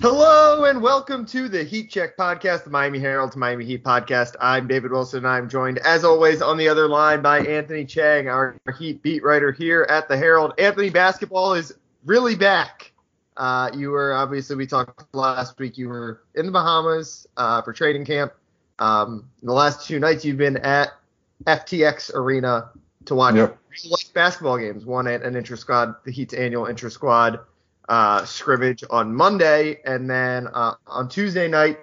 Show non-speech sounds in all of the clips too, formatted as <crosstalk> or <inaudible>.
Hello and welcome to the Heat Check podcast, the Miami Herald's Miami Heat podcast. I'm David Wilson and I'm joined, as always, on the other line by Anthony Chiang, our Heat beat writer here at the Herald. Anthony, basketball is really back. Uh, you were obviously we talked last week. You were in the Bahamas uh, for training camp. Um, the last two nights you've been at FTX Arena to watch Yep. basketball games. One at an intra squad, the Heat's annual intra squad uh, scrimmage on Monday, and then uh, on Tuesday night,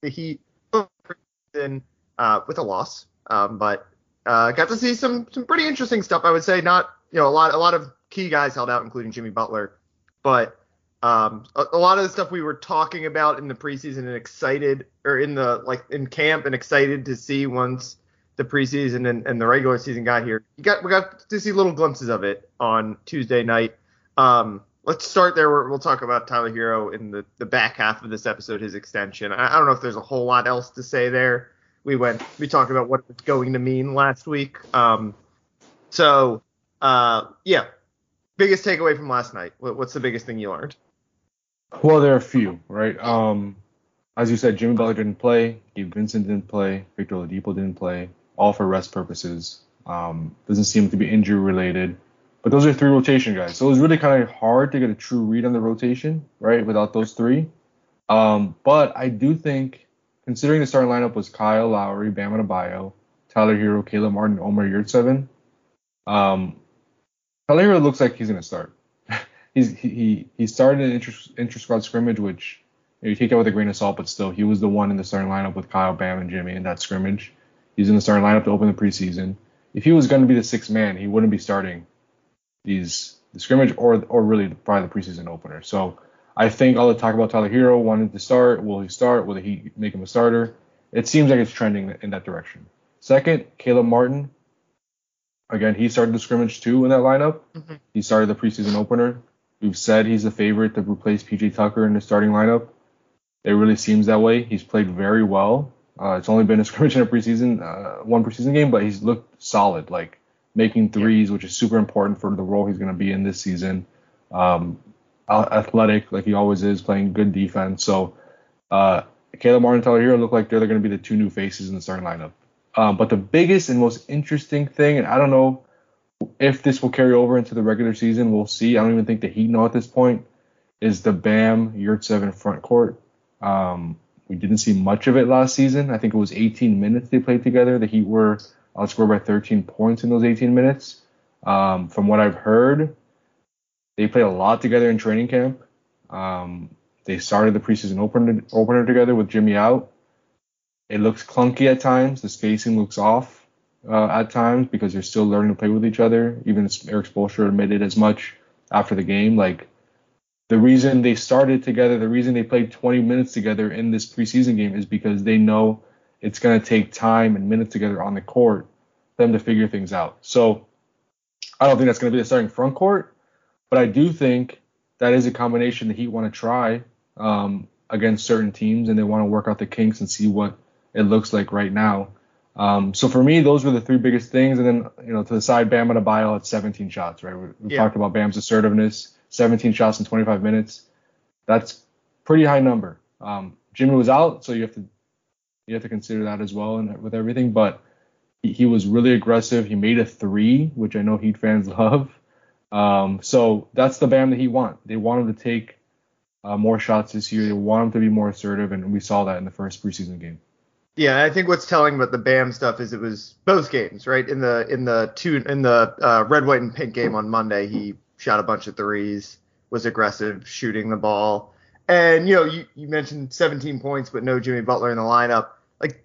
the Heat uh, with a loss, um, but uh, got to see some some pretty interesting stuff. I would say not you know a lot a lot of key guys held out, including Jimmy Butler, but um, a, a lot of the stuff we were talking about in the preseason and excited or in the like in camp and excited to see once the preseason and, and the regular season got here. You got we got to see little glimpses of it on Tuesday night. Um, let's start there. We're, we'll talk about Tyler Herro in the, the back half of this episode, his extension. I, I don't know if there's a whole lot else to say there. We went, we talked about what it's going to mean last week. Um, so, uh, yeah, biggest takeaway from last night. What, what's the biggest thing you learned? Well, there are a few, right? Um, as you said, Jimmy Butler didn't play, Gabe Vincent didn't play, Victor Oladipo didn't play, all for rest purposes. Um, doesn't seem to be injury related. But those are three rotation guys. So it was really kind of hard to get a true read on the rotation, right, without those three. Um, but I do think, considering the starting lineup was Kyle Lowry, Bam Adebayo, Tyler Herro, Caleb Martin, Omer Yurtseven, um, Tyler Herro looks like he's going to start. <laughs> he's he he- started an inter squad scrimmage, which you, know, you take that with a grain of salt, but still he was the one in the starting lineup with Kyle, Bam, and Jimmy in that scrimmage. He's in the starting lineup to open the preseason. If he was going to be the sixth man, he wouldn't be starting these the scrimmage or or really probably the preseason opener. So I think all the talk about Tyler Herro wanted to start. Will he start? Will he make him a starter? It seems like it's trending in that direction. Second, Caleb Martin. Again, he started the scrimmage too in that lineup. Mhm. He started the preseason opener. We've said he's the favorite to replace PJ Tucker in the starting lineup. It really seems that way. He's played very well. Uh, it's only been a <laughs> scrimmage in a preseason, uh, one preseason game, but he's looked solid, like making threes, which is super important for the role he's going to be in this season. Um, athletic, like he always is, playing good defense. So, uh, Caleb Martin and Tyler Herro look like they're going to be the two new faces in the starting lineup. Um, but the biggest and most interesting thing, and I don't know if this will carry over into the regular season, we'll see. I don't even think the Heat know at this point, is the Bam Yurtseven front court. Um, we didn't see much of it last season. I think it was 18 minutes they played together. The Heat were outscored by 13 points in those 18 minutes. Um, from what I've heard, they played a lot together in training camp. Um, they started the preseason opener, opener together with Jimmy out. It looks clunky at times. The spacing looks off uh, at times because they're still learning to play with each other. Even Erik Spoelstra admitted as much after the game. Like the reason they started together, the reason they played 20 minutes together in this preseason game is because they know it's going to take time and minutes together on the court for them to figure things out. So I don't think that's going to be the starting front court, but I do think that is a combination the Heat want to try um, against certain teams, and they want to work out the kinks and see what it looks like right now. Um, so for me, those were the three biggest things, and then you know to the side, Bam Adebayo at 17 shots. Right, we, we Yeah. talked about Bam's assertiveness, 17 shots in 25 minutes. That's pretty high number. Um, Jimmy was out, so you have to you have to consider that as well and with everything. But he, he was really aggressive. He made a three, which I know Heat fans <laughs> love. Um, so that's the Bam that he want. They want him to take uh, more shots this year. They want him to be more assertive, and we saw that in the first preseason game. Yeah, I think what's telling about the Bam stuff is it was both games, right? In the in the two in the uh, red, white, and pink game on Monday, he shot a bunch of threes, was aggressive shooting the ball, And you know, you, you mentioned 17 points, but no Jimmy Butler in the lineup. Like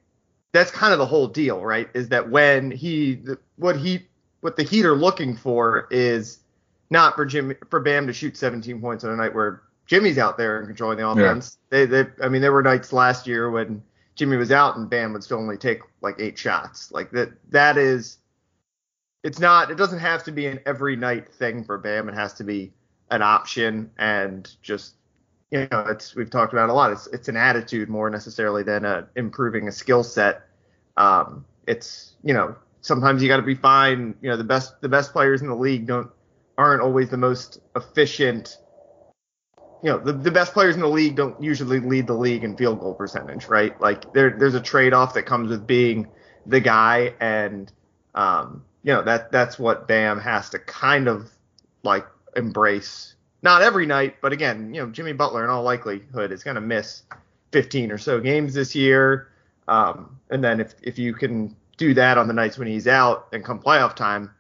that's kind of the whole deal, right? Is that when he what he what the Heat are looking for is not for Jimmy for Bam to shoot 17 points on a night where Jimmy's out there and controlling the offense. Yeah. They they I mean there were nights last year when Jimmy was out and Bam would still only take like eight shots. Like that that is it's not it doesn't have to be an every night thing for Bam. It has to be an option and just you know it's we've talked about a lot. It's it's an attitude more necessarily than a, improving a skill set. Um, it's you know sometimes you got to be fine. You know the best the best players in the league don't aren't always the most efficient. You know the, the best players in the league don't usually lead the league in field goal percentage, right? Like there there's a trade off that comes with being the guy and um, you know that that's what Bam has to kind of like embrace. Not every night, but again, you know, Jimmy Butler in all likelihood is going to miss 15 or so games this year. Um, and then if if you can do that on the nights when he's out and come playoff time,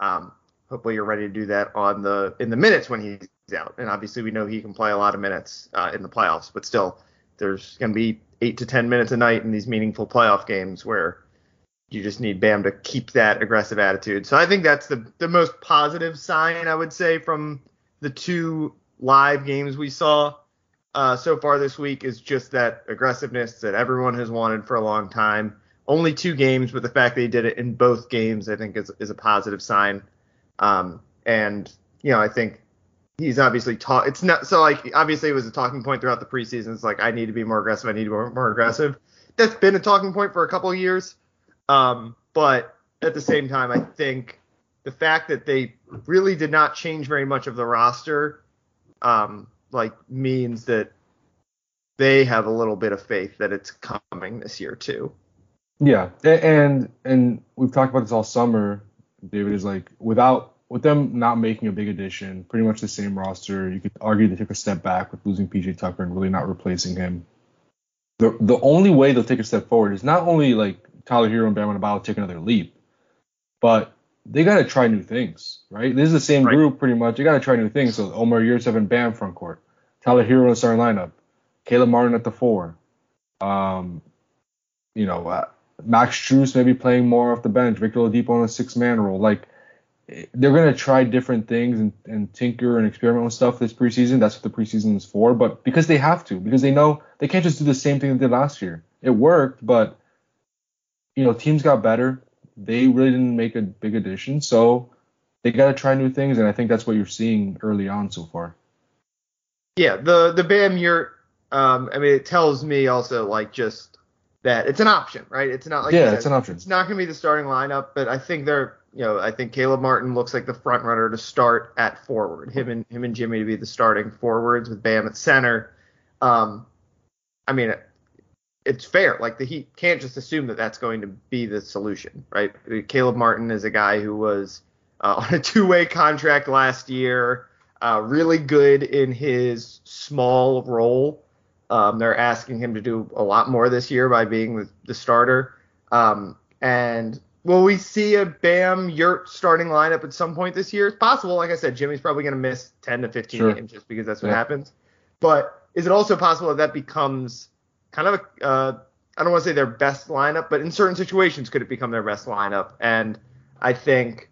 um, hopefully you're ready to do that on the in the minutes when he's out. And obviously we know he can play a lot of minutes uh, in the playoffs, but still there's going to be eight to 10 minutes a night in these meaningful playoff games where you just need Bam to keep that aggressive attitude. So I think that's the the most positive sign I would say from the two live games we saw uh, so far this week is just that aggressiveness that everyone has wanted for a long time. Only two games, but the fact he did it in both games, I think, is, is a positive sign. Um, and you know, I think he's obviously taught. It's not so like obviously it was a talking point throughout the preseason. It's like I need to be more aggressive. I need to be more, more aggressive. That's been a talking point for a couple years. Um, but at the same time, I think the fact that they really did not change very much of the roster, um, like means that they have a little bit of faith that it's coming this year too. Yeah, and and we've talked about this all summer. David is like without with them not making a big addition, pretty much the same roster. You could argue they took a step back with losing PJ Tucker and really not replacing him. The the only way they'll take a step forward is not only like Tyler Herro and Bam Adebayo take another leap. But they got to try new things, right? This is the same right. group pretty much. They got to try new things. So Omer Yurtseven and Bam front court, Tyler Herro in the starting lineup, Caleb Martin at the four. Um, you know, uh, Max Strus maybe playing more off the bench, Victor Oladipo in a six man role. Like they're gonna try different things and, and tinker and experiment with stuff this preseason. That's what the preseason is for. But because they have to, because they know they can't just do the same thing they did last year. It worked, but you know, teams got better. They really didn't make a big addition, so they got to try new things, and I think that's what Yurt seeing early on so far. Yeah, the the Bam you're, um, I mean, it tells me also like just that it's an option, right? It's not like yeah, said, it's an option. It's not going to be the starting lineup, but I think they're, you know, I think Caleb Martin looks like the front runner to start at forward. Him and him and Jimmy to be the starting forwards with Bam at center. Um, I mean, it's fair. Like the Heat can't just assume that that's going to be the solution, right? Caleb Martin is a guy who was uh, <laughs> on a two-way contract last year, uh, really good in his small role. Um, they're asking him to do a lot more this year by being the, the starter. Um, and will we see a Bam Yurt starting lineup at some point this year? It's possible. Like I said, Jimmy's probably going to miss 10 to 15 sure. games just because that's what yeah. happens. But is it also possible that that becomes kind of a, uh, I don't want to say their best lineup, but in certain situations could it become their best lineup? And I think,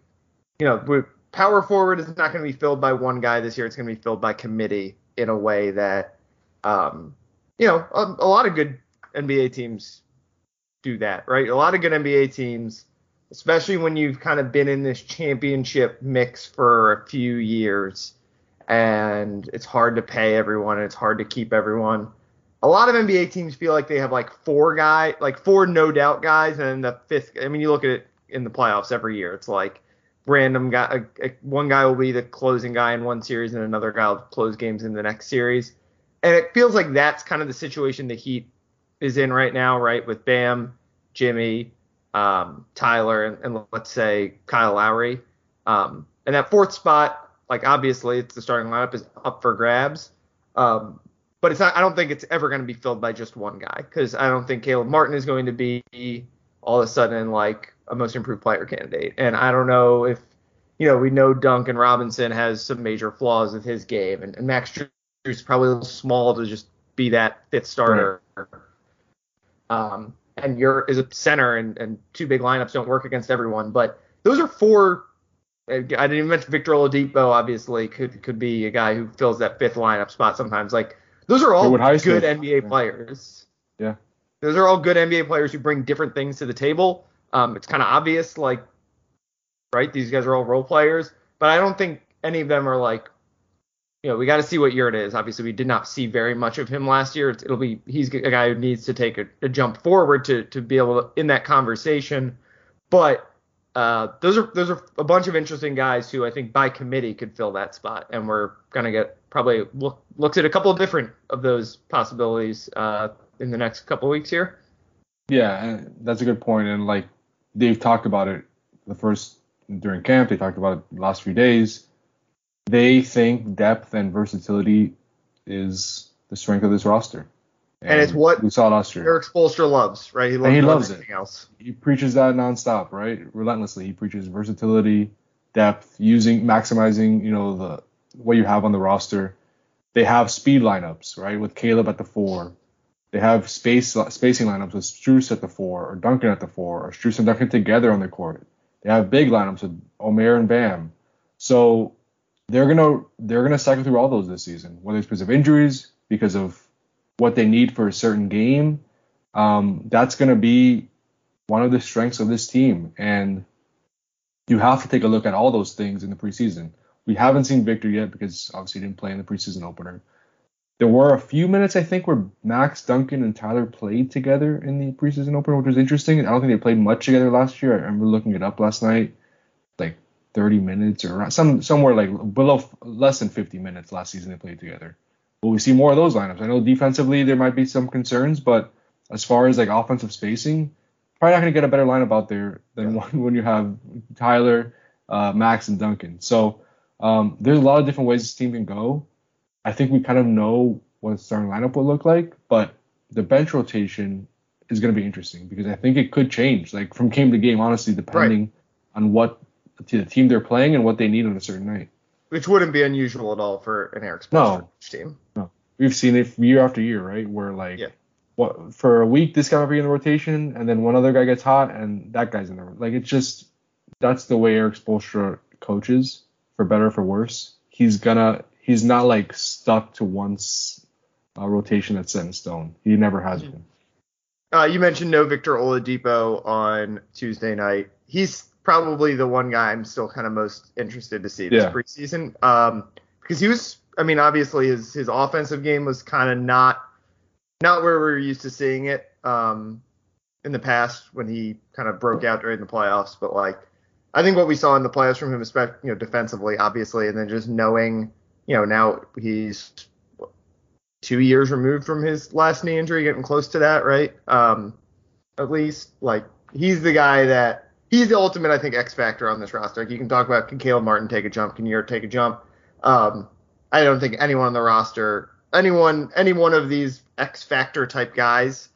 you know, power forward is not going to be filled by one guy this year. It's going to be filled by committee in a way that, um, you know, a, a lot of good NBA teams do that, right? A lot of good NBA teams, especially when you've kind of been in this championship mix for a few years and it's hard to pay everyone and it's hard to keep everyone a lot of NBA teams feel like they have like four guy, like four no doubt guys, and then the fifth. I mean, you look at it in the playoffs every year. It's like random guy. A, a, one guy will be the closing guy in one series, and another guy will close games in the next series. And it feels like that's kind of the situation the Heat is in right now, right? With Bam, Jimmy, um, Tyler, and, and, let's say Kyle Lowry. Um, and that fourth spot, like obviously, it's the starting lineup is up for grabs. Um, but it's not. I don't think it's ever going to be filled by just one guy because I don't think Caleb Martin is going to be all of a sudden like a most improved player candidate. And I don't know if you know we know Duncan Robinson has some major flaws with his game, and, and Max Strus is probably a little small to just be that fifth starter. Right. Um, and Yurt is a center, and, and two big lineups don't work against everyone. But those are four. I didn't even mention Victor Oladipo. Obviously, could could be a guy who fills that fifth lineup spot sometimes. Like those are all good NBA players. Yeah. Those are all good NBA players who bring different things to the table. Um, it's kind of obvious, like, right? These guys are all role players, but I don't think any of them are like you know, we got to see what year it is. Obviously, we did not see very much of him last year. It'll be he's a guy who needs to take a, a jump forward to to be able to in that conversation. But uh, those are those are a bunch of interesting guys who I think by committee could fill that spot, and we're gonna get probably look looks at a couple of different of those possibilities uh, in the next couple of weeks here. Yeah, that's a good point. and like they've talked about it the first during camp. They talked about it the last few days they think depth and versatility is the strength of this roster. And, and it's what we saw last year. Erik Spoelstra loves, right? He loves, and he loves it. Else. He preaches that nonstop, right? Relentlessly. He preaches versatility, depth, using maximizing, you know, the what you have on the roster. They have speed lineups, right? With Caleb at the four. They have space spacing lineups with Strus at the four, or Duncan at the four, or Strus and Duncan together on the court. They have big lineups with Omer and Bam. So they're gonna they're gonna cycle through all those this season, whether it's because of injuries, because of what they need for a certain game. Um, that's gonna be one of the strengths of this team, and you have to take a look at all those things in the preseason. We haven't seen Victor yet because obviously he didn't play in the preseason opener. There were a few minutes I think where Max Duncan and Tyler played together in the preseason opener, which was interesting. I don't think they played much together last year. I remember looking it up last night. Like 30 minutes or some somewhere like below less than 50 minutes last season they played together. Will we see more of those lineups? I know defensively there might be some concerns, but as far as like offensive spacing, probably not going to get a better lineup out there than yeah. <laughs> when you have Tyler, uh, Max, and Duncan. So um, there's a lot of different ways this team can go. I think we kind of know what a starting lineup will look like, but the bench rotation is going to be interesting because I think it could change like from game to game, honestly, depending right. on what to the team they're playing and what they need on a certain night. Which wouldn't be unusual at all for an Erik no, team. No, we've seen it year after year, right? Where like, yeah. what for a week this guy might be in the rotation, and then one other guy gets hot, and that guy's in the like. It's just that's the way Erik Spoelstra coaches, for better or for worse. He's gonna he's not like stuck to one uh, rotation that's set in stone. He never has mm-hmm. been. Uh, you mentioned no Victor Oladipo on Tuesday night. He's probably the one guy I'm still kind of most interested to see this yeah. preseason. Um, because he was, I mean, obviously his his offensive game was kind of not not where we were used to seeing it um, in the past when he kind of broke out during the playoffs. But like, I think what we saw in the playoffs from him, especially you know defensively, obviously, and then just knowing, you know, now he's two years removed from his last knee injury, getting close to that, right? Um, at least like he's the guy that he's the ultimate, I think, X factor on this roster. Like you can talk about can Caleb Martin take a jump, can Yurt take a jump. Um, I don't think anyone on the roster, anyone, any one of these X factor type guys,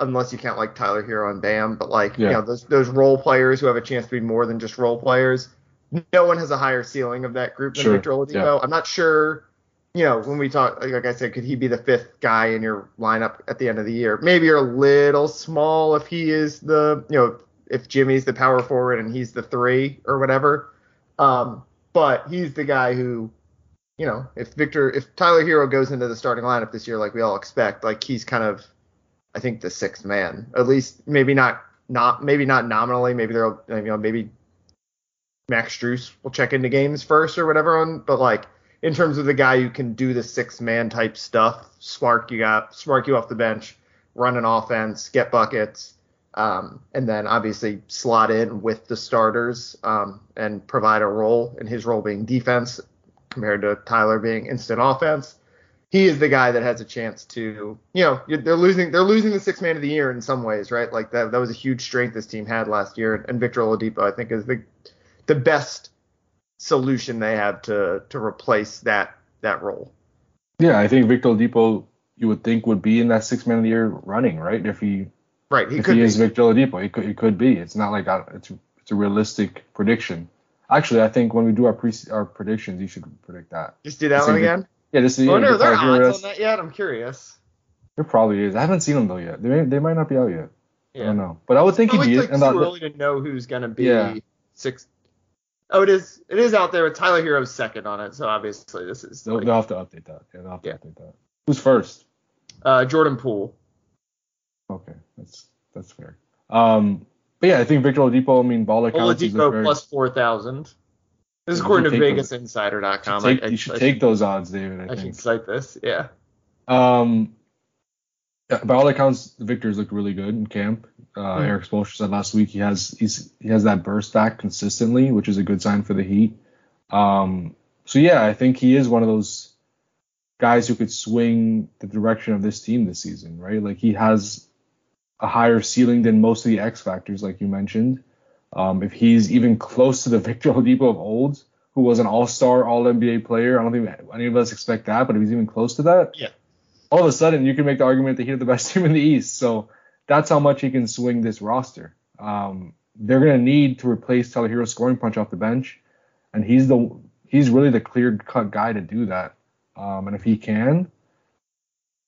unless you count like Tyler Herro and Bam, but like yeah. you know those those role players who have a chance to be more than just role players. No one has a higher ceiling of that group than sure. Victor Oladipo. Yeah. I'm not sure. You know, when we talk, like I said, could he be the fifth guy in your lineup at the end of the year? Maybe you're a little small if he is the, you know, if Jimmy's the power forward and he's the three or whatever. Um, but he's the guy who, you know, if Victor, if Tyler Herro goes into the starting lineup this year like we all expect, like he's kind of, I think the sixth man, at least maybe not not maybe not nominally, maybe they'll you know maybe Max Strus will check into games first or whatever on, but like in terms of the guy who can do the six man type stuff, spark you got spark you off the bench, run an offense, get buckets um, and then obviously slot in with the starters um, and provide a role, and his role being defense compared to Tyler being instant offense. He is the guy that has a chance to, you know, they're losing they're losing the six man of the year in some ways, right? Like that that was a huge strength this team had last year, and Victor Oladipo I think is the the best solution they have to to replace that that role. Yeah, I think Victor Oladipo you would think would be in that six man of the year running, right? If he Right. He if could he be. is Victor Oladipo, it could, it could be. It's not like a, it's it's a realistic prediction. Actually, I think when we do our pre our predictions, you should predict that. Just do that one again. Yeah, this is. I wonder, yeah, are there odds on that yet? I'm curious. There probably is. I haven't seen them though yet. They may, they might not be out yet. Yeah. I don't know, but I would think he'd be. like and too early to know who's gonna be Yeah. six. Oh, it is. It is out there with Tyler Herro's second on it. So obviously this is they'll, like, they'll have to update that. Yeah, they'll have to update that. Who's first? uh, Jordan Poole. Okay, that's that's fair. Um, but yeah, I think Victor Oladipo. I mean, ball accounts. he's a Oladipo very- plus four thousand. This is according to should take VegasInsider.com. I, I, you should I take those odds, David. I, I think. should cite this. Yeah. Um, by all accounts, the Victor's looked really good in camp. Uh, Hmm. Erik Spoelstra said last week he has he's he has that burst back consistently, which is a good sign for the Heat. Um, so yeah, I think he is one of those guys who could swing the direction of this team this season, right? Like he has a higher ceiling than most of the X factors, like you mentioned. Um, if he's even close to the <laughs> Victor Oladipo of old, who was an All-Star, All-NBA player, I don't think any of us expect that, but if he's even close to that, Yeah. all of a sudden you can make the argument that he's the best <laughs> team in the East. So that's how much he can swing this roster. Um, they're going to need to replace Tyler Herro's scoring punch off the bench, and he's the he's really the clear cut guy to do that. Um, and if he can,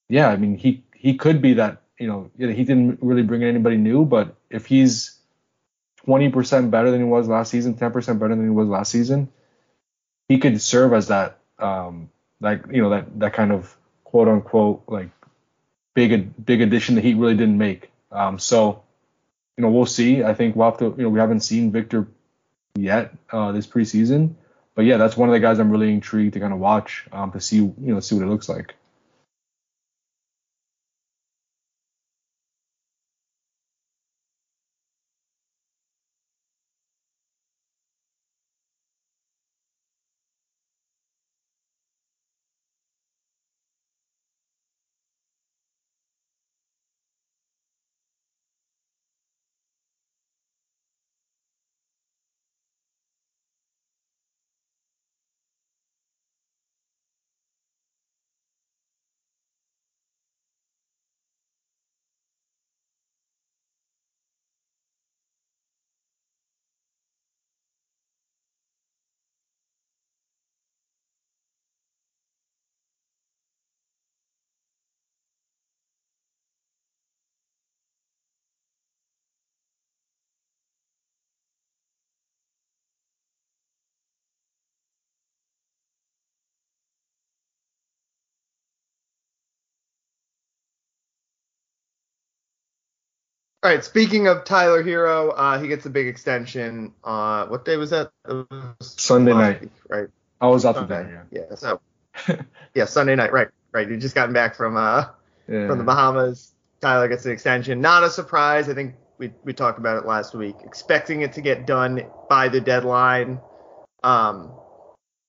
yeah, I mean he he could be that. You know, you know, he didn't really bring in anybody new, but if he's 20% better than he was last season, 10% better than he was last season, he could serve as that, um, like you know, that that kind of quote unquote like big big addition that he really didn't make. Um, so, you know, we'll see. I think we'll have to. You know, we haven't seen Victor yet uh, this preseason, but yeah, that's one of the guys I'm really intrigued to kind of watch um, to see you know see what it looks like. All right. Speaking of Tyler Herro, uh, he gets a big extension. Uh, what day was that? Was Sunday night. week, right? I was out Sunday. that, Yeah. So. yeah, Sunday night. Right. Right. You just gotten back from uh yeah. from the Bahamas. Tyler gets an extension. Not a surprise. I think we we talked about it last week. Expecting it to get done by the deadline. Um,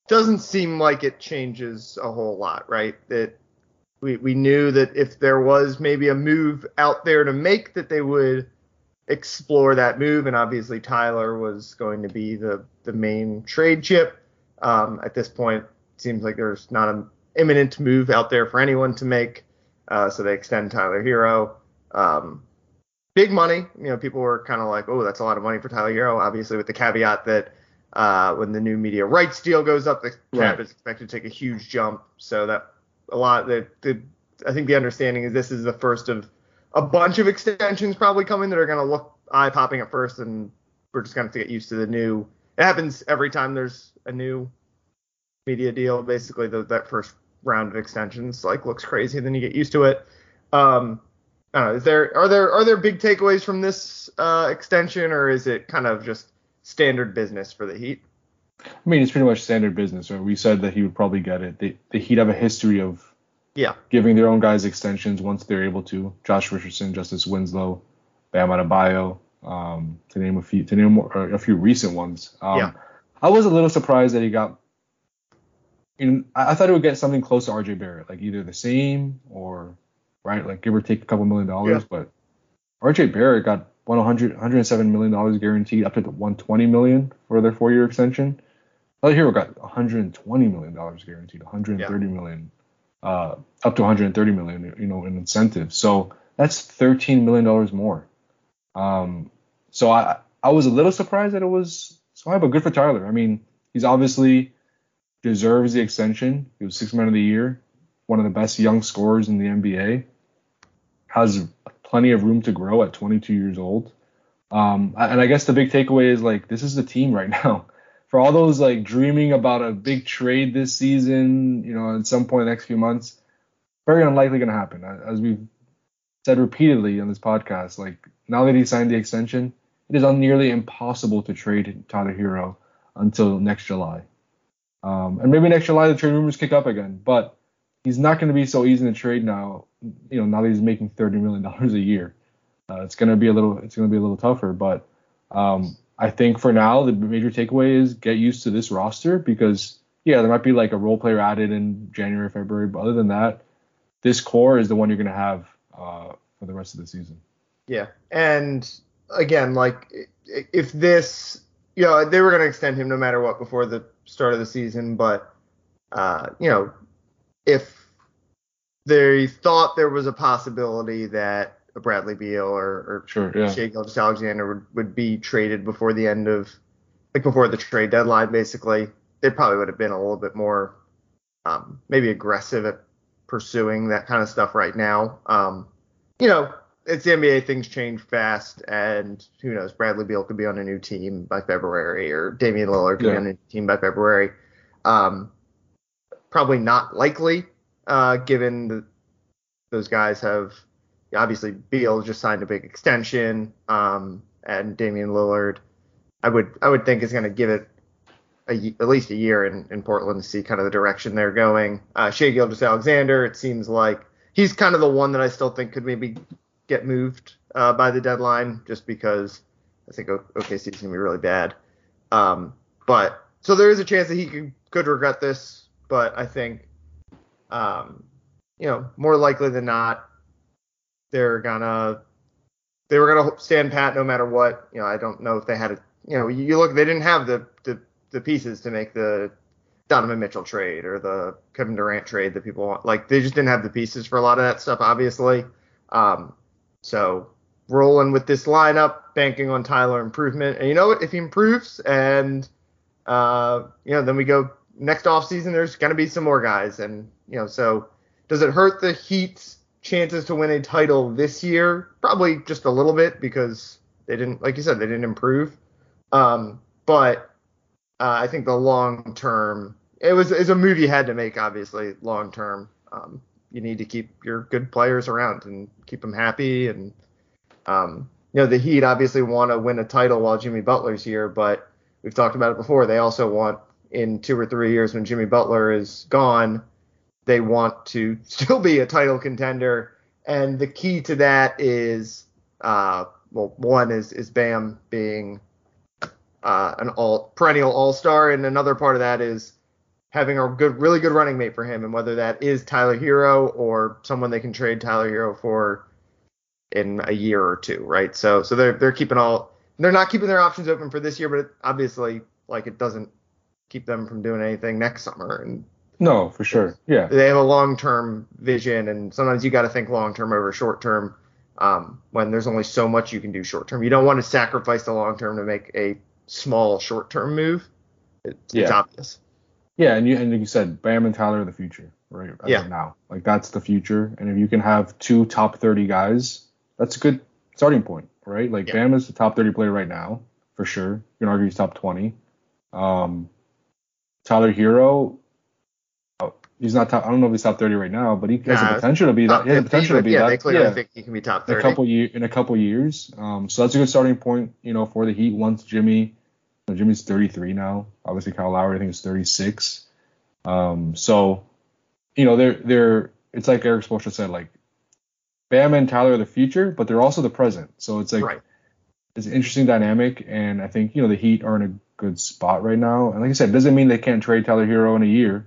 doesn't seem like it changes a whole lot, right? That we we knew that if there was maybe a move out there to make, that they would explore that move, and obviously Tyler was going to be the the main trade chip. Um, at this point, it seems like there's not an imminent move out there for anyone to make. Uh, so they extend Tyler Herro. Um, big money. You know, people were kind of like, oh, that's a lot of money for Tyler Herro. Obviously, with the caveat that uh, when the new media rights deal goes up, the cap Right. is expected to take a huge jump. So that a lot. that the I think the understanding is this is the first of a bunch of extensions probably coming that are going to look eye popping at first, and we're just going to have to get used to the new. It happens every time there's a new media deal. Basically, the, that first round of extensions like looks crazy, and then you get used to it. Um, I don't know. Is there are there are there big takeaways from this uh, extension, or is it kind of just standard business for the Heat? I mean, it's pretty much standard business. Right? We said that he would probably get it. They, the Heat have a history of Yeah. giving their own guys extensions once they're able to. Josh Richardson, Justice Winslow, Bam Adebayo, um, to name a few, to name more, a few recent ones. Um, Yeah. I was a little surprised that he got. In, I I thought he would get something close to RJ Barrett, like either the same or right, like give or take a couple million dollars. Yeah. But RJ Barrett got 100, 107 million dollars guaranteed, up to 120 million for their four-year extension. Tyler Herro got 120 million dollars guaranteed, 130 million, uh, up to 130 million, you know, in incentives. So that's 13 million dollars more. Um, so I I was a little surprised that it was so high, but good for Tyler. I mean, he's obviously deserves the extension. He was six man of the year, one of the best young scorers in the NBA. Has plenty of room to grow at 22 years old. Um, and I guess the big takeaway is like this is the team right <laughs> now. For all those like dreaming about a big trade this season, you know, at some point in the next few months, very unlikely going to happen. As we've said repeatedly on this podcast, like now that he signed the extension, it is nearly impossible to trade Tyler Herro until next July. Um, and maybe next July the trade rumors kick up again, but he's not going to be so easy to trade now. You know, now that he's making thirty million dollars a year, uh, it's going to be a little, it's going to be a little tougher. But um, I think for now the major takeaway is get used to this roster because yeah, there might be like a role player added in January, February, but other than that, this core is the one you're to have uh, for the rest of the season. Yeah, and again, like if this, you know, they were to extend him no matter what before the start of the season, but uh, you know, if they thought there was a possibility that Bradley Beal or, or sure, yeah. Shai Gilgeous-Alexander would, would be traded before the end of like before the trade deadline, basically, they probably would have been a little bit more um, maybe aggressive at pursuing that kind of stuff right now. Um, you know, it's the NBA, things change fast, and who knows, Bradley Beal could be on a new team by February, or Damian Lillard could yeah. be on a new team by February. Um, probably not likely, uh, given that those guys have obviously Beal just signed a big extension, um, and Damian Lillard, I would I would think is going to give it a, at least a year in, in Portland to see kind of the direction they're going. Uh, Shai Gilgeous-Alexander, it seems like he's kind of the one that I still think could maybe get moved uh, by the deadline, just because I think OKC is going to be really bad. Um, but so there is a chance that he could, could regret this, but I think, um, you know, more likely than not, they're gonna they were gonna stand pat no matter what. You know, I don't know if they had a you know you look they didn't have the the, the pieces to make the Donovan Mitchell trade or the Kevin Durant trade that people want. Like they just didn't have the pieces for a lot of that stuff, obviously. Um, so rolling with this lineup, banking on Tyler improvement, and you know what? If he improves, and uh, you know, then we go next off season. There's gonna be some more guys, and you know, so does it hurt the Heat's chances to win a title this year? Probably just a little bit because they didn't, like you said, they didn't improve. Um, but uh, I think the long term, it was is a move you had to make. Obviously, long term, um, you need to keep your good players around and keep them happy. And um, you know, the Heat obviously want to win a title while Jimmy Butler's here, but we've talked about it before. They also want in two or three years when Jimmy Butler is gone they want to <laughs> still be a title contender. And the key to that is, uh, well, one is is Bam being uh, an all perennial All Star, and another part of that is having a good, really good running mate for him, and whether that is Tyler Herro or someone they can trade Tyler Herro for in a year or two, right? So, so they're they're keeping all, they're not keeping their options open for this year, but obviously, like it doesn't keep them from doing anything next summer, and no, for sure. Yeah. They have a long term vision, and sometimes you got to think long term over short term um, when there's only so much you can do short term. You don't want to sacrifice the long term to make a small short term move. It's, yeah. it's obvious. Yeah, and you and like you said, Bam and Tyler are the future, right? As yeah. now, like that's the future, and if you can have two top 30 guys, that's a good starting point, right? Like yeah. Bam is the top 30 player right now, for sure. You can argue he's top 20. Um, Tyler Herro he's not top. I don't know if he's top 30 right now, but he has the potential to be that. He has the potential to be yeah, that. They clearly yeah, think he can be top 30 in a couple year, in a couple years. Um, so that's a good starting point, you know, for the Heat once Jimmy. You know, Jimmy's 33 now. Obviously, Kyle Lowry I think is 36. Um, so you know, they're they're it's like Erik Spoelstra said, like Bam and Tyler are the future, but they're also the present. So it's like right. it's an interesting dynamic, and I think you know the Heat are in a good spot right now. And like I said, it doesn't mean they can't trade Tyler Herro in a year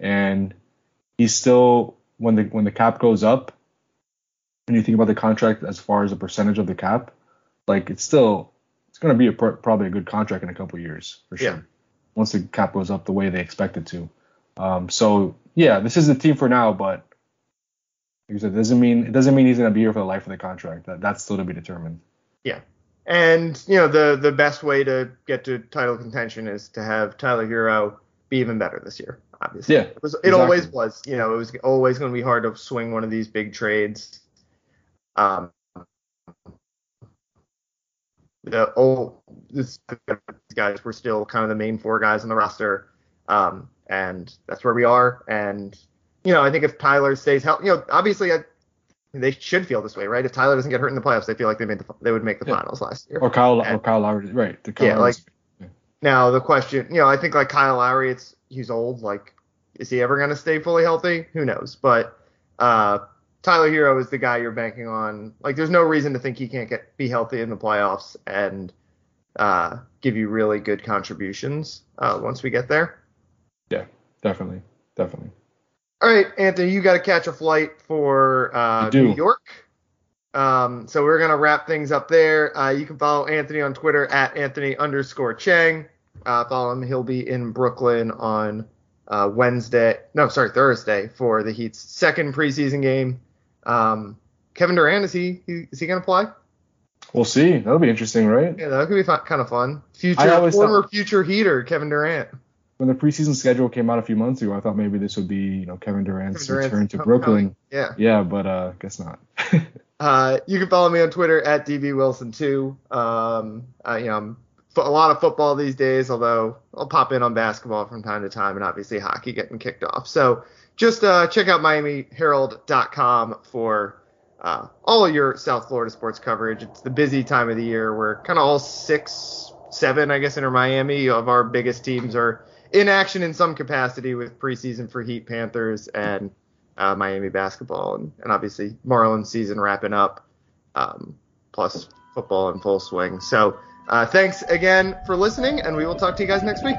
and he's still when the when the cap goes up, and you think about the contract as far as a percentage of the cap, like it's still it's going to be a, probably a good contract in a couple years for sure. Yeah. Once the cap goes up the way they expect it to. Um, so yeah, this is the team for now, but like I said, it doesn't mean it doesn't mean he's going to be here for the life of the contract. That that's still to be determined. Yeah. And you know the the best way to get to title contention is to have Tyler Herro be even better this year. Obviously, Yeah, it, was, it exactly. always was. You know, it was always going to be hard to swing one of these big trades. Um, the old this these guys were still kind of the main four guys on the roster, um, and that's where we are. And you know, I think if Tyler stays healthy, you know, obviously I, they should feel this way, right? If Tyler doesn't get hurt in the playoffs, they feel like they made the they would make the Yeah. finals last year. Or Kyle or Kyle Lowry, right? The Kyle Yeah, Lowry's- Now the question, you know, I think like Kyle Lowry, it's he's old. Like, is he ever going to stay fully healthy? Who knows? But uh, Tyler Herro is the guy you're banking on. Like, there's no reason to think he can't get be healthy in the playoffs and uh, give you really good contributions uh, once we get there. yeah, definitely, definitely. All right, Anthony, you got to catch a flight for uh, New York. Um, so we're gonna wrap things up there. Uh, you can follow Anthony on Twitter at Anthony underscore Chiang. Uh, follow him. He'll be in Brooklyn on uh, Wednesday. No, sorry, Thursday for the Heat's second preseason game. Um, Kevin Durant is he, he is he gonna play? We'll see. That'll be interesting, right? Yeah, that could be fun, kind of fun. Future former thought- future Heater Kevin Durant. When the preseason schedule came out a few months ago, I thought maybe this would be, you know, Kevin Durant's, Kevin Durant's return to. Brooklyn. Yeah. Yeah, but uh, guess not. <laughs> Uh, you can follow me on Twitter at dbwilson2. Um, uh, you know, I'm a lot of football these days, although I'll pop in on basketball from time to time, and obviously hockey getting kicked off. So just uh, check out MiamiHerald.com for uh, all your South Florida sports coverage. It's the busy time of the year where kind of all six, seven, I guess, in Miami of our biggest teams are in action in some capacity with preseason for Heat Panthers and uh, Miami basketball, and, and obviously Marlins season wrapping up, um, plus football in full swing. So uh, thanks again for listening, and we will talk to you guys next week.